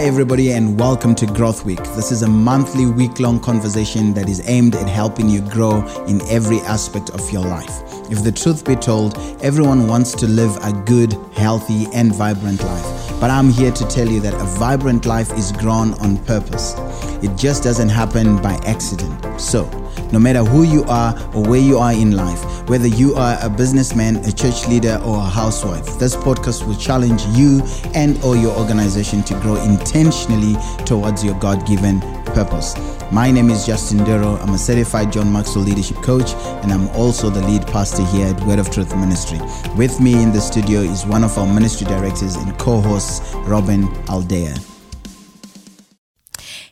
Hi, everybody, and welcome to Growth Week. This is a monthly, week long conversation that is aimed at helping you grow in every aspect of your life. If the truth be told, everyone wants to live a good, healthy, and vibrant life. But I'm here to tell you that a vibrant life is grown on purpose. It just doesn't happen by accident. So, no matter who you are or where you are in life, whether you are a businessman, a church leader, or a housewife, this podcast will challenge you and or your organization to grow intentionally towards your God-given purpose. My name is Justin Duro. I'm a certified John Maxwell leadership coach, and I'm also the lead pastor here at Word of Truth Ministry. With me in the studio is one of our ministry directors and co-hosts, Robin Aldea.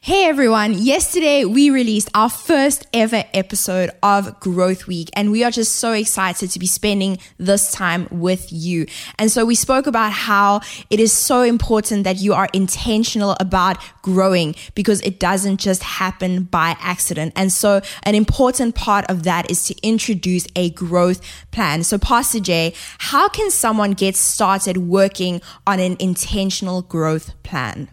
Hey everyone, yesterday we released our first ever episode of Growth Week, and we are just so excited to be spending this time with you. And so we spoke about how it is so important that you are intentional about growing because it doesn't just happen by accident. And so an important part of that is to introduce a growth plan. So, Pastor Jay, how can someone get started working on an intentional growth plan?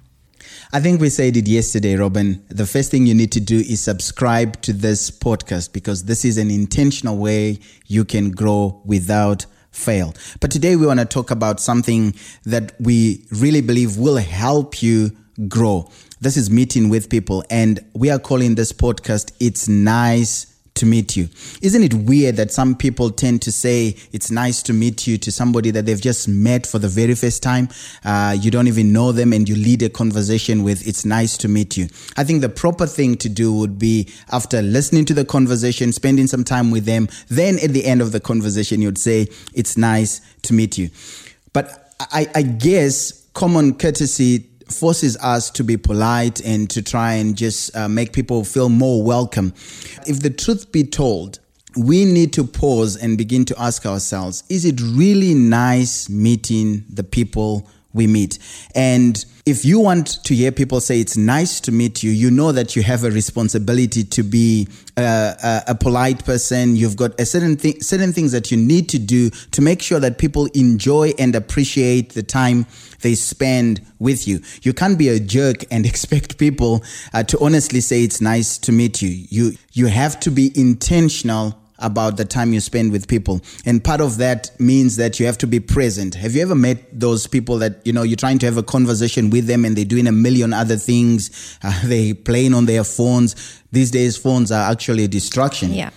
I think we said it yesterday, Robin. The first thing you need to do is subscribe to this podcast because this is an intentional way you can grow without fail. But today we want to talk about something that we really believe will help you grow. This is meeting with people and we are calling this podcast It's Nice to meet you. Isn't it weird that some people tend to say it's nice to meet you to somebody that they've just met for the very first time? Uh, you don't even know them and you lead a conversation with, it's nice to meet you. I think the proper thing to do would be after listening to the conversation, spending some time with them, then at the end of the conversation, you'd say, it's nice to meet you. But I, I guess common courtesy forces us to be polite and to try and just uh, make people feel more welcome. If the truth be told, we need to pause and begin to ask ourselves is it really nice meeting the people we meet? And if you want to hear people say it's nice to meet you, you know that you have a responsibility to be a, a, a polite person. You've got a certain thi- certain things that you need to do to make sure that people enjoy and appreciate the time they spend with you. You can't be a jerk and expect people uh, to honestly say it's nice to meet you. You you have to be intentional about the time you spend with people. And part of that means that you have to be present. Have you ever met those people that, you know, you're trying to have a conversation with them and they're doing a million other things? Uh, they playing on their phones. These days, phones are actually a distraction. Yeah.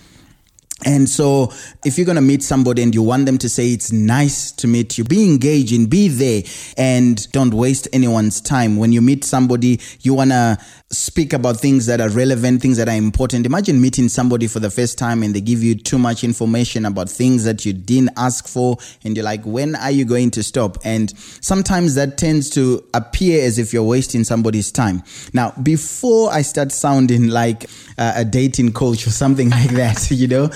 And so, if you're going to meet somebody and you want them to say it's nice to meet you, be engaging, be there, and don't waste anyone's time. When you meet somebody, you want to speak about things that are relevant, things that are important. Imagine meeting somebody for the first time and they give you too much information about things that you didn't ask for, and you're like, when are you going to stop? And sometimes that tends to appear as if you're wasting somebody's time. Now, before I start sounding like uh, a dating coach or something like that, you know,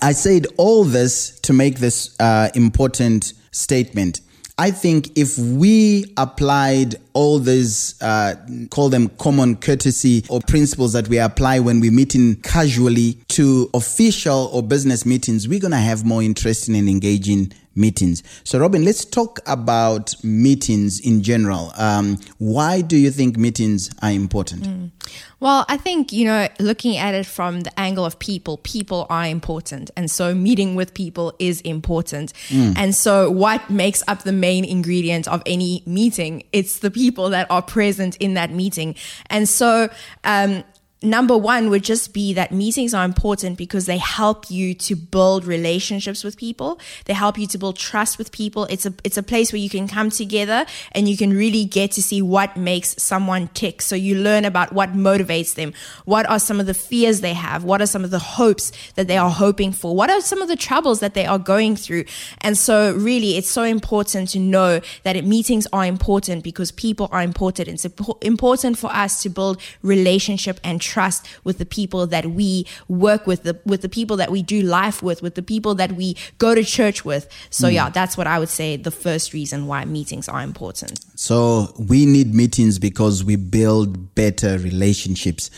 I said all this to make this uh, important statement. I think if we applied all these, uh, call them common courtesy or principles that we apply when we meet in casually to official or business meetings, we're going to have more interesting and engaging meetings. So, Robin, let's talk about meetings in general. Um, why do you think meetings are important? Mm. Well, I think, you know, looking at it from the angle of people, people are important. And so meeting with people is important. Mm. And so what makes up the main ingredient of any meeting? It's the people that are present in that meeting. And so, um, number one would just be that meetings are important because they help you to build relationships with people. They help you to build trust with people. It's a it's a place where you can come together and you can really get to see what makes someone tick. So you learn about what motivates them. What are some of the fears they have? What are some of the hopes that they are hoping for? What are some of the troubles that they are going through? And so really it's so important to know that it, meetings are important because people are important. It's important for us to build relationship and trust with the people that we work with, the, with the people that we do life with, with the people that we go to church with. So, mm. yeah, that's what I would say the first reason why meetings are important. So, we need meetings because we build better relationships.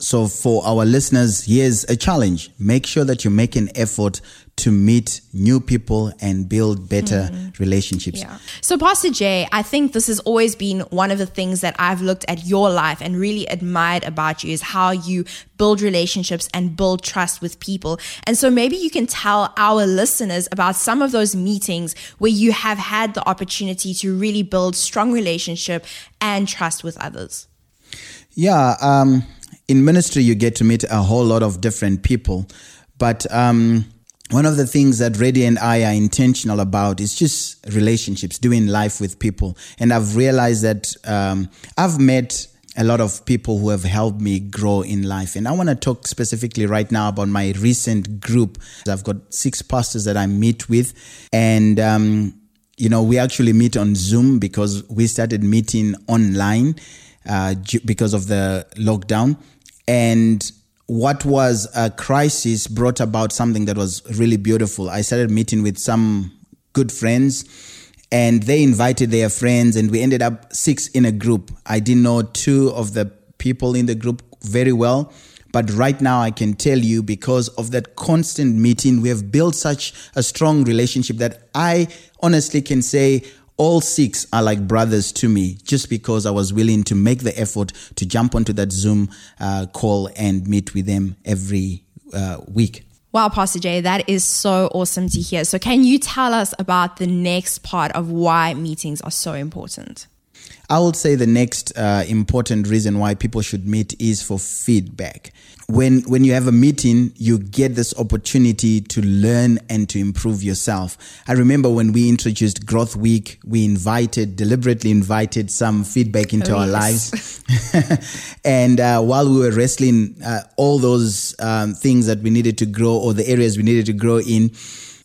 So for our listeners, here's a challenge. Make sure that you make an effort to meet new people and build better relationships. Yeah. So, Pastor Jay, I think this has always been one of the things that I've looked at your life and really admired about you is how you build relationships and build trust with people. And so, maybe you can tell our listeners about some of those meetings where you have had the opportunity to really build strong relationship and trust with others. Yeah, um, in ministry, you get to meet a whole lot of different people. But um, one of the things that Reddy and I are intentional about is just relationships, doing life with people. And I've realized that um, I've met a lot of people who have helped me grow in life. And I want to talk specifically right now about my recent group. I've got six pastors that I meet with. And, um, you know, we actually meet on Zoom because we started meeting online uh, because of the lockdown. And what was a crisis brought about something that was really beautiful. I started meeting with some good friends and they invited their friends and we ended up six in a group. I didn't know two of the people in the group very well. But right now, I can tell you because of that constant meeting, we have built such a strong relationship that I honestly can say all six are like brothers to me just because I was willing to make the effort to jump onto that Zoom uh, call and meet with them every uh, week. Wow, Pastor Jay, that is so awesome to hear. So, can you tell us about the next part of why meetings are so important? I would say the next uh, important reason why people should meet is for feedback. When when you have a meeting, you get this opportunity to learn and to improve yourself. I remember when we introduced Growth Week, we invited deliberately invited some feedback into Oh, our lives, and uh, while we were wrestling uh, all those um, things that we needed to grow or the areas we needed to grow in.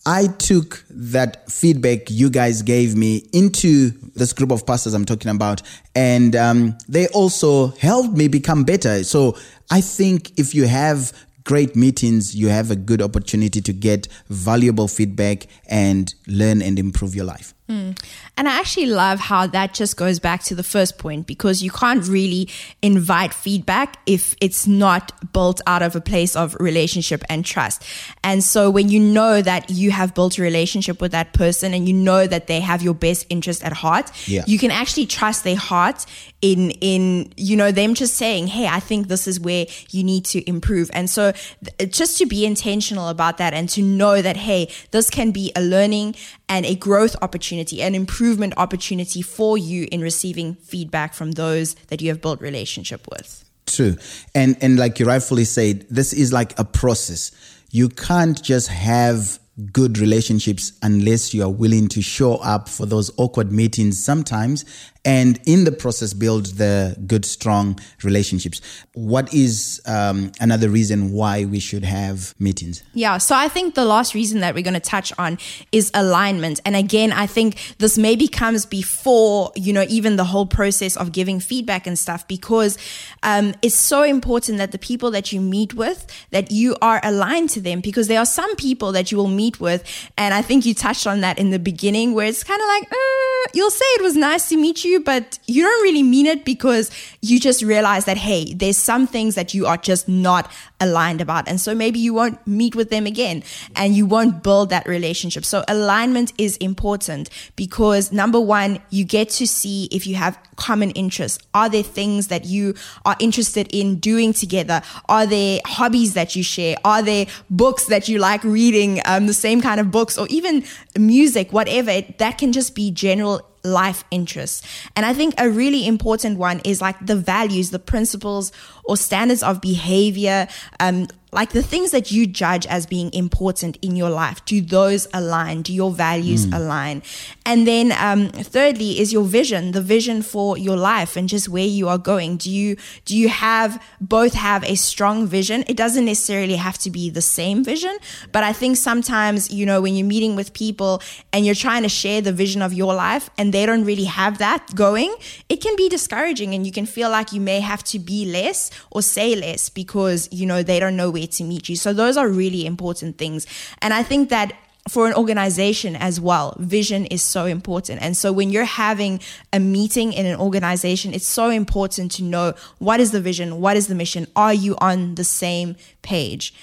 I took that feedback you guys gave me into this group of pastors I'm talking about, and um, they also helped me become better. So I think if you have great meetings, you have a good opportunity to get valuable feedback and learn and improve your life. Hmm. And I actually love how that just goes back to the first point because you can't really invite feedback if it's not built out of a place of relationship and trust. And so when you know that you have built a relationship with that person and you know that they have your best interest at heart, Yeah. you can actually trust their heart in in you know them just saying, "Hey, I think this is where you need to improve." And so th- just to be intentional about that and to know that hey, this can be a learning and a growth opportunity, an improvement opportunity for you in receiving feedback from those that you have built relationship with. True. And and like you rightfully said, this is like a process. You can't just have good relationships unless you are willing to show up for those awkward meetings sometimes and in the process build the good strong relationships what is um, another reason why we should have meetings Yeah, so I think the last reason that we're going to touch on is alignment. And again, I think this maybe comes before, you know, even the whole process of giving feedback and stuff because um, it's so important that the people that you meet with, that you are aligned to them because there are some people that you will meet with. And I think you touched on that in the beginning where it's kind of like, uh, you'll say it was nice to meet you, but you don't really mean it because you just realize that, hey, there's some things that you are just not aligned about. And so maybe you won't meet with them again and you won't build that relationship. So alignment is important because number one, you get to see if you have common interests. Are there things that you are interested in doing together? Are there hobbies that you share? Are there books that you like reading, um, the same kind of books or even music, whatever? That can just be general life interests. And I think a really important one is like the values, the principles or standards of behavior, um, like the things that you judge as being important in your life. Do those align? Do your values align? And then, um, thirdly, is your vision, the vision for your life and just where you are going. Do you do you have both have a strong vision? It doesn't necessarily have to be the same vision, but I think sometimes you know when you're meeting with people and you're trying to share the vision of your life and they don't really have that going, it can be discouraging and you can feel like you may have to be less or say less because you know they don't know where to meet you. So those are really important things. And I think that for an organization as well, vision is so important. And so when you're having a meeting in an organization, it's so important to know what is the vision, what is the mission, are you on the same page?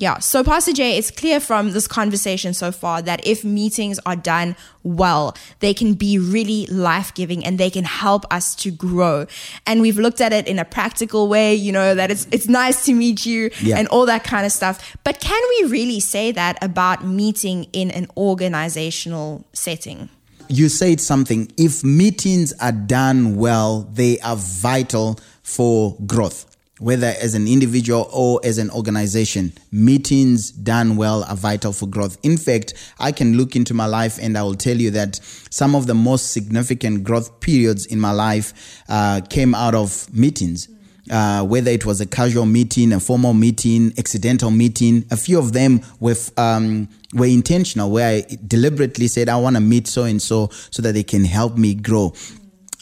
Yeah. So, Pastor Jay, it's clear from this conversation so far that if meetings are done well, they can be really life giving and they can help us to grow. And we've looked at it in a practical way, you know, that it's, it's nice to meet you Yeah. and all that kind of stuff. But can we really say that about meeting in an organizational setting? you said something. If meetings are done well, they are vital for growth. Whether as an individual or as an organization, meetings done well are vital for growth. In fact, I can look into my life and I will tell you that some of the most significant growth periods in my life uh, came out of meetings uh, whether it was a casual meeting, a formal meeting, accidental meeting. A few of them were um, were intentional, where I deliberately said, "I want to meet so and so so that they can help me grow."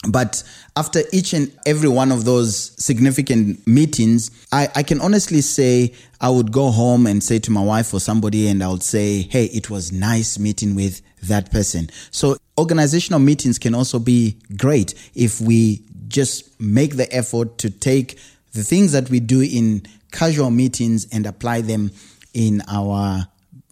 But after each and every one of those significant meetings, I, I can honestly say I would go home and say to my wife or somebody, and I would say, Hey, it was nice meeting with that person. So organizational meetings can also be great if we just make the effort to take the things that we do in casual meetings and apply them in our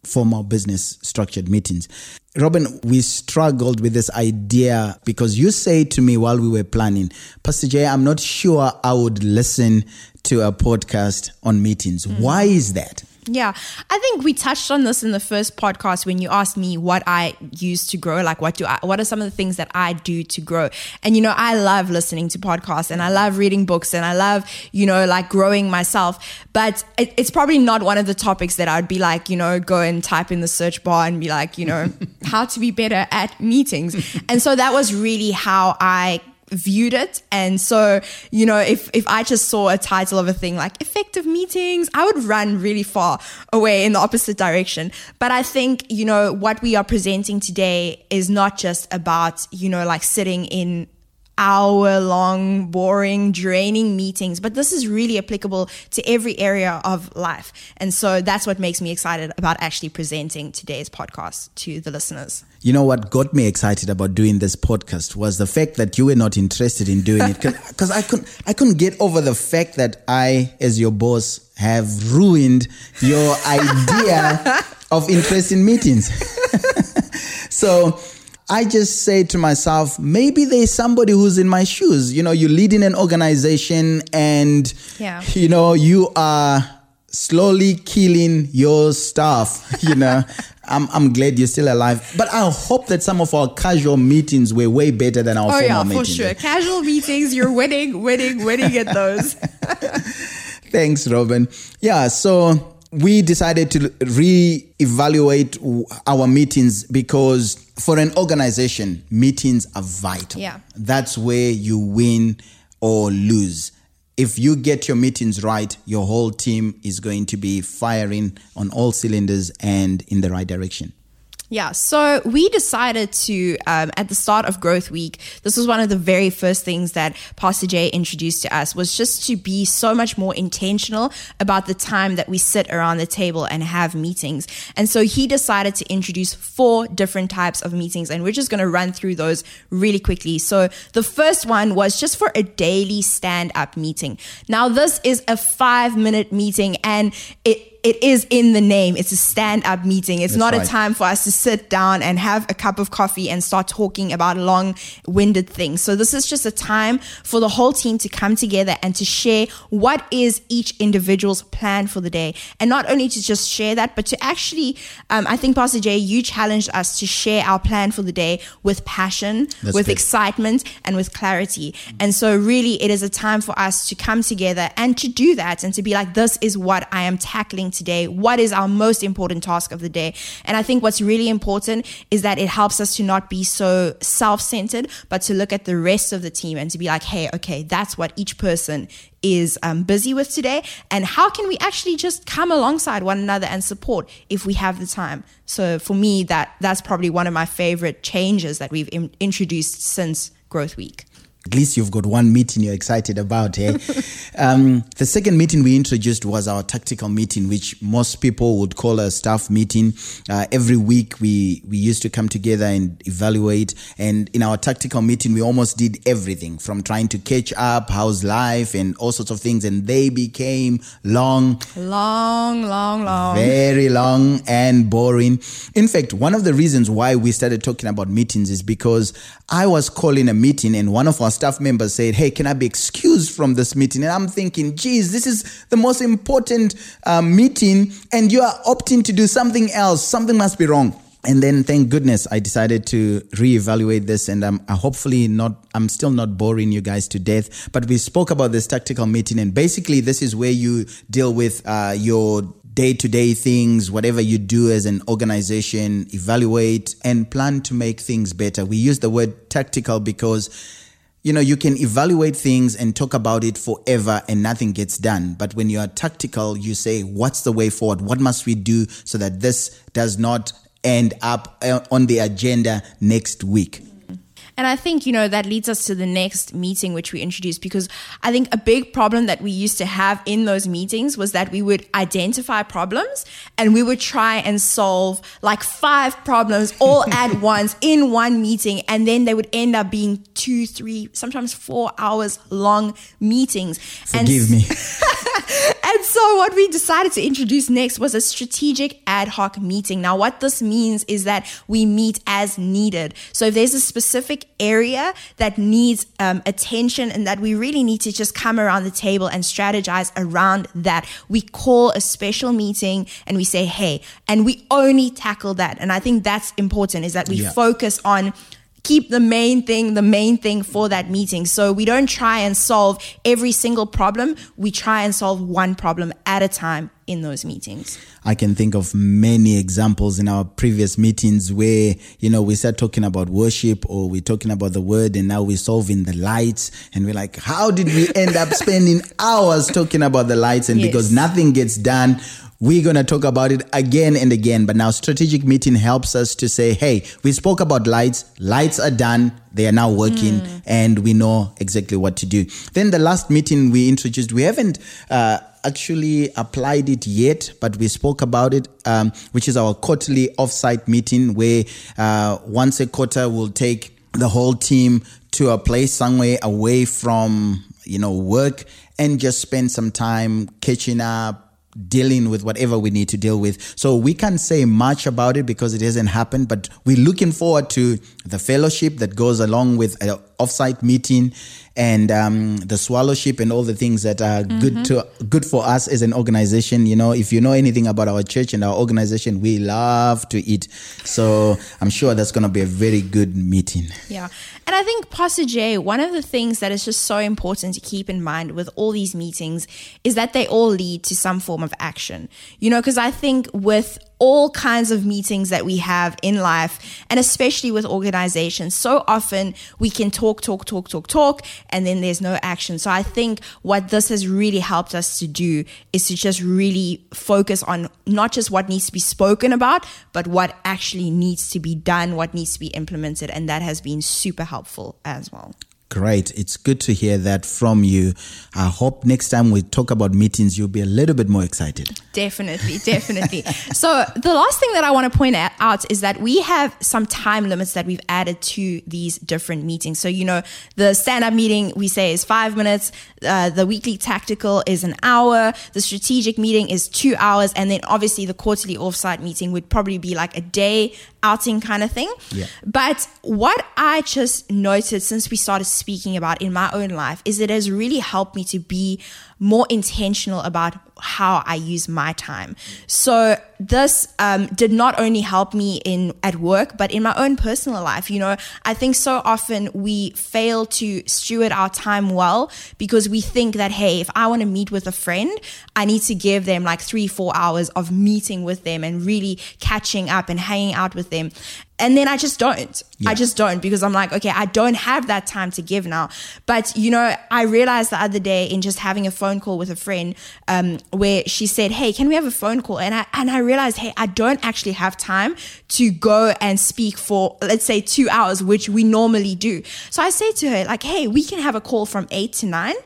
formal business structured meetings. Robin, we struggled with this idea because you said to me while we were planning, Pastor Jay, I'm not sure I would listen to a podcast on meetings. Mm. Why is that? Yeah, I think we touched on this in the first podcast when you asked me what I use to grow, like what do I, what are some of the things that I do to grow? And you know, I love listening to podcasts and I love reading books and I love, you know, like growing myself. But it, it's probably not one of the topics that I'd be like, you know, go and type in the search bar and be like, you know, how to be better at meetings. And so that was really how I viewed it. And so you know if if i just saw a title of a thing like effective meetings i would run really far away in the opposite direction. But i think you know what we are presenting today is not just about you know like sitting in hour long, boring, draining meetings, but this is really applicable to every area of life. And so that's what makes me excited about actually presenting today's podcast to the listeners. You know what got me excited about doing this podcast was the fact that you were not interested in doing it because I couldn't I couldn't get over the fact that I, as your boss, have ruined your idea of interest in meetings. so I just say to myself, maybe there's somebody who's in my shoes. You know, you're leading an organization and Yeah. you know, you are slowly killing your staff, you know. I'm, I'm glad you're still alive. But I hope that some of our casual meetings were way better than our Oh formal yeah, for meetings. sure. Casual meetings, you're winning, winning, winning at those. Thanks, Robin. Yeah, so we decided to re-evaluate our meetings because for an organization, meetings are vital. Yeah. That's where you win or lose. If you get your meetings right, your whole team is going to be firing on all cylinders and in the right direction. Yeah, so we decided to, um, at the start of Growth Week, this was one of the very first things that Pastor Jay introduced to us was just to be so much more intentional about the time that we sit around the table and have meetings. And so he decided to introduce four different types of meetings, and we're just going to run through those really quickly. So the first one was just for a daily stand up meeting. Now, this is a five minute meeting, and it it is in the name. It's a stand up meeting. It's That's not right. a time for us to sit down and have a cup of coffee and start talking about long winded things. So, this is just a time for the whole team to come together and to share what is each individual's plan for the day. And not only to just share that, but to actually, um, I think, Pastor Jay, you challenged us to share our plan for the day with passion, That's with good. excitement, and with clarity. And so, really, it is a time for us to come together and to do that and to be like, this is what I am tackling today. What is our most important task of the day? And I think what's really important is that it helps us to not be so self centered, but to look at the rest of the team and to be like, hey, okay, that's what each person is um, busy with today. And how can we actually just come alongside one another and support if we have the time? So for me, that that's probably one of my favorite changes that we've in- introduced since Growth Week. At least you've got one meeting you're excited about, eh? um, the second meeting we introduced was our tactical meeting, which most people would call a staff meeting. Uh, every week we, we used to come together and evaluate. And in our tactical meeting, we almost did everything from trying to catch up, how's life, and all sorts of things. And they became long, long, long, long, very long and boring. In fact, one of the reasons why we started talking about meetings is because I was calling a meeting and one of our staff members said, Hey, can I be excused from this meeting? And I'm thinking, geez, this is the most important uh, meeting and you are opting to do something else. Something must be wrong. And then, thank goodness, I decided to reevaluate this, and I'm hopefully not. I'm still not boring you guys to death. But we spoke about this tactical meeting, and basically, this is where you deal with uh, your day to day things, whatever you do as an organization, evaluate and plan to make things better. We use the word tactical because you know, you can evaluate things and talk about it forever and nothing gets done. But when you are tactical, you say, what's the way forward? What must we do so that this does not end up uh, on the agenda next week? And I think, you know, that leads us to the next meeting, which we introduced, because I think a big problem that we used to have in those meetings was that we would identify problems and we would try and solve like five problems all at once in one meeting. And then they would end up being two, three, sometimes four hours long meetings. Forgive and, me. and so what we decided to introduce next was a strategic ad hoc meeting. Now, what this means is that we meet as needed. So if there's a specific area that needs um, attention and that we really need to just come around the table and strategize around that. We call a special meeting and we say, hey, and we only tackle that. And I think that's important is that we yeah. focus on keep the main thing the main thing for that meeting. So we don't try and solve every single problem. We try and solve one problem at a time in those meetings. I can think of many examples in our previous meetings where, you know, we start talking about worship or we're talking about the word and now we're solving the lights and we're like, how did we end up spending hours talking about the lights? And yes. because nothing gets done, we're going to talk about it again and again. But now, strategic meeting helps us to say, hey, we spoke about lights, lights are done, they are now working, mm. and we know exactly what to do. Then, the last meeting we introduced, we haven't uh, actually applied it yet, but we spoke about it, um, which is our quarterly offsite meeting where uh, once a quarter we'll take the whole team to a place somewhere away from you know work and just spend some time catching up dealing with whatever we need to deal with. So we can't say much about it because it hasn't happened, but we're looking forward to the fellowship that goes along with an offsite meeting and um, the swallowship and all the things that are mm-hmm. good to good for us as an organization. You know, if you know anything about our church and our organization, we love to eat. So I'm sure that's going to be a very good meeting. Yeah, and I think Pastor Jay, one of the things that is just so important to keep in mind with all these meetings is that they all lead to some form of action. You know, because I think with all kinds of meetings that we have in life, and especially with organizations. So often we can talk, talk, talk, talk, talk, and then there's no action. So I think what this has really helped us to do is to just really focus on not just what needs to be spoken about, but what actually needs to be done, what needs to be implemented. And that has been super helpful as well. Great. It's good to hear that from you. I hope next time we talk about meetings, you'll be a little bit more excited. Definitely, definitely. so, the last thing that I want to point out is that we have some time limits that we've added to these different meetings. So, you know, the stand up meeting we say is five minutes, uh, the weekly tactical is an hour, the strategic meeting is two hours, and then obviously the quarterly offsite meeting would probably be like a day outing kind of thing. Yeah. But what I just noticed since we started speaking about in my own life is it has really helped me to be more intentional about how I use my time. So this um, did not only help me in at work, but in my own personal life. You know, I think so often we fail to steward our time well because we think that hey, if I want to meet with a friend, I need to give them like three, four hours of meeting with them and really catching up and hanging out with them. And then I just don't. Yeah. I just don't because I'm like, okay, I don't have that time to give now. But you know, I realized the other day in just having a phone phone call with a friend um, where she said, "Hey, can we have a phone call?" And I and I realized, hey, I don't actually have time to go and speak for let's say two hours, which we normally do. So I say to her, like, "Hey, we can have a call from eight to nine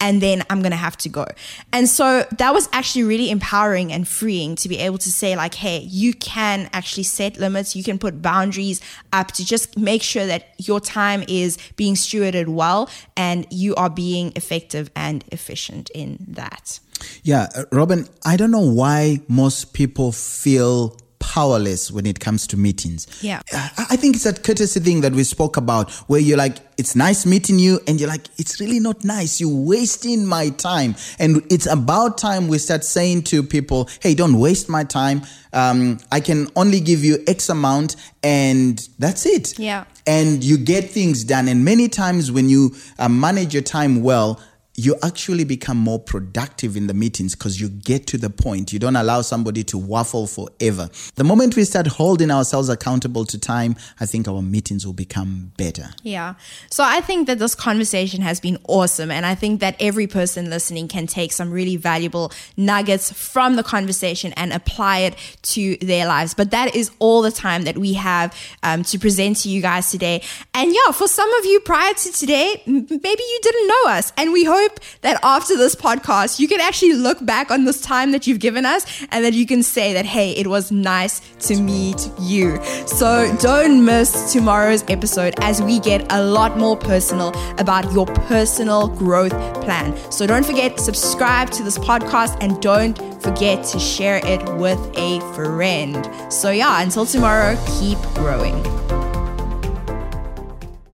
and then I'm going to have to go. And so that was actually really empowering and freeing to be able to say, like, hey, you can actually set limits, you can put boundaries up to just make sure that your time is being stewarded well and you are being effective and efficient in that. Yeah, uh, Robin, I don't know why most people feel powerless when it comes to meetings. Yeah. I think it's that courtesy thing that we spoke about where you're like, it's nice meeting you, and you're like, it's really not nice. You're wasting my time. And it's about time we start saying to people, hey, don't waste my time. Um, I can only give you X amount, and that's it. Yeah. And you get things done. And many times when you uh, manage your time well, you actually become more productive in the meetings because you get to the point. You don't allow somebody to waffle forever. The moment we start holding ourselves accountable to time, I think our meetings will become better. Yeah. So I think that this conversation has been awesome. And I think that every person listening can take some really valuable nuggets from the conversation and apply it to their lives. But that is all the time that we have um, to present to you guys today. And yeah, for some of you prior to today, maybe you didn't know us. And we hope hope that after this podcast, you can actually look back on this time that you've given us and that you can say that, hey, it was nice to meet you. So don't miss tomorrow's episode as we get a lot more personal about your personal growth plan. So don't forget, subscribe to this podcast and don't forget to share it with a friend. So, yeah, until tomorrow, keep growing.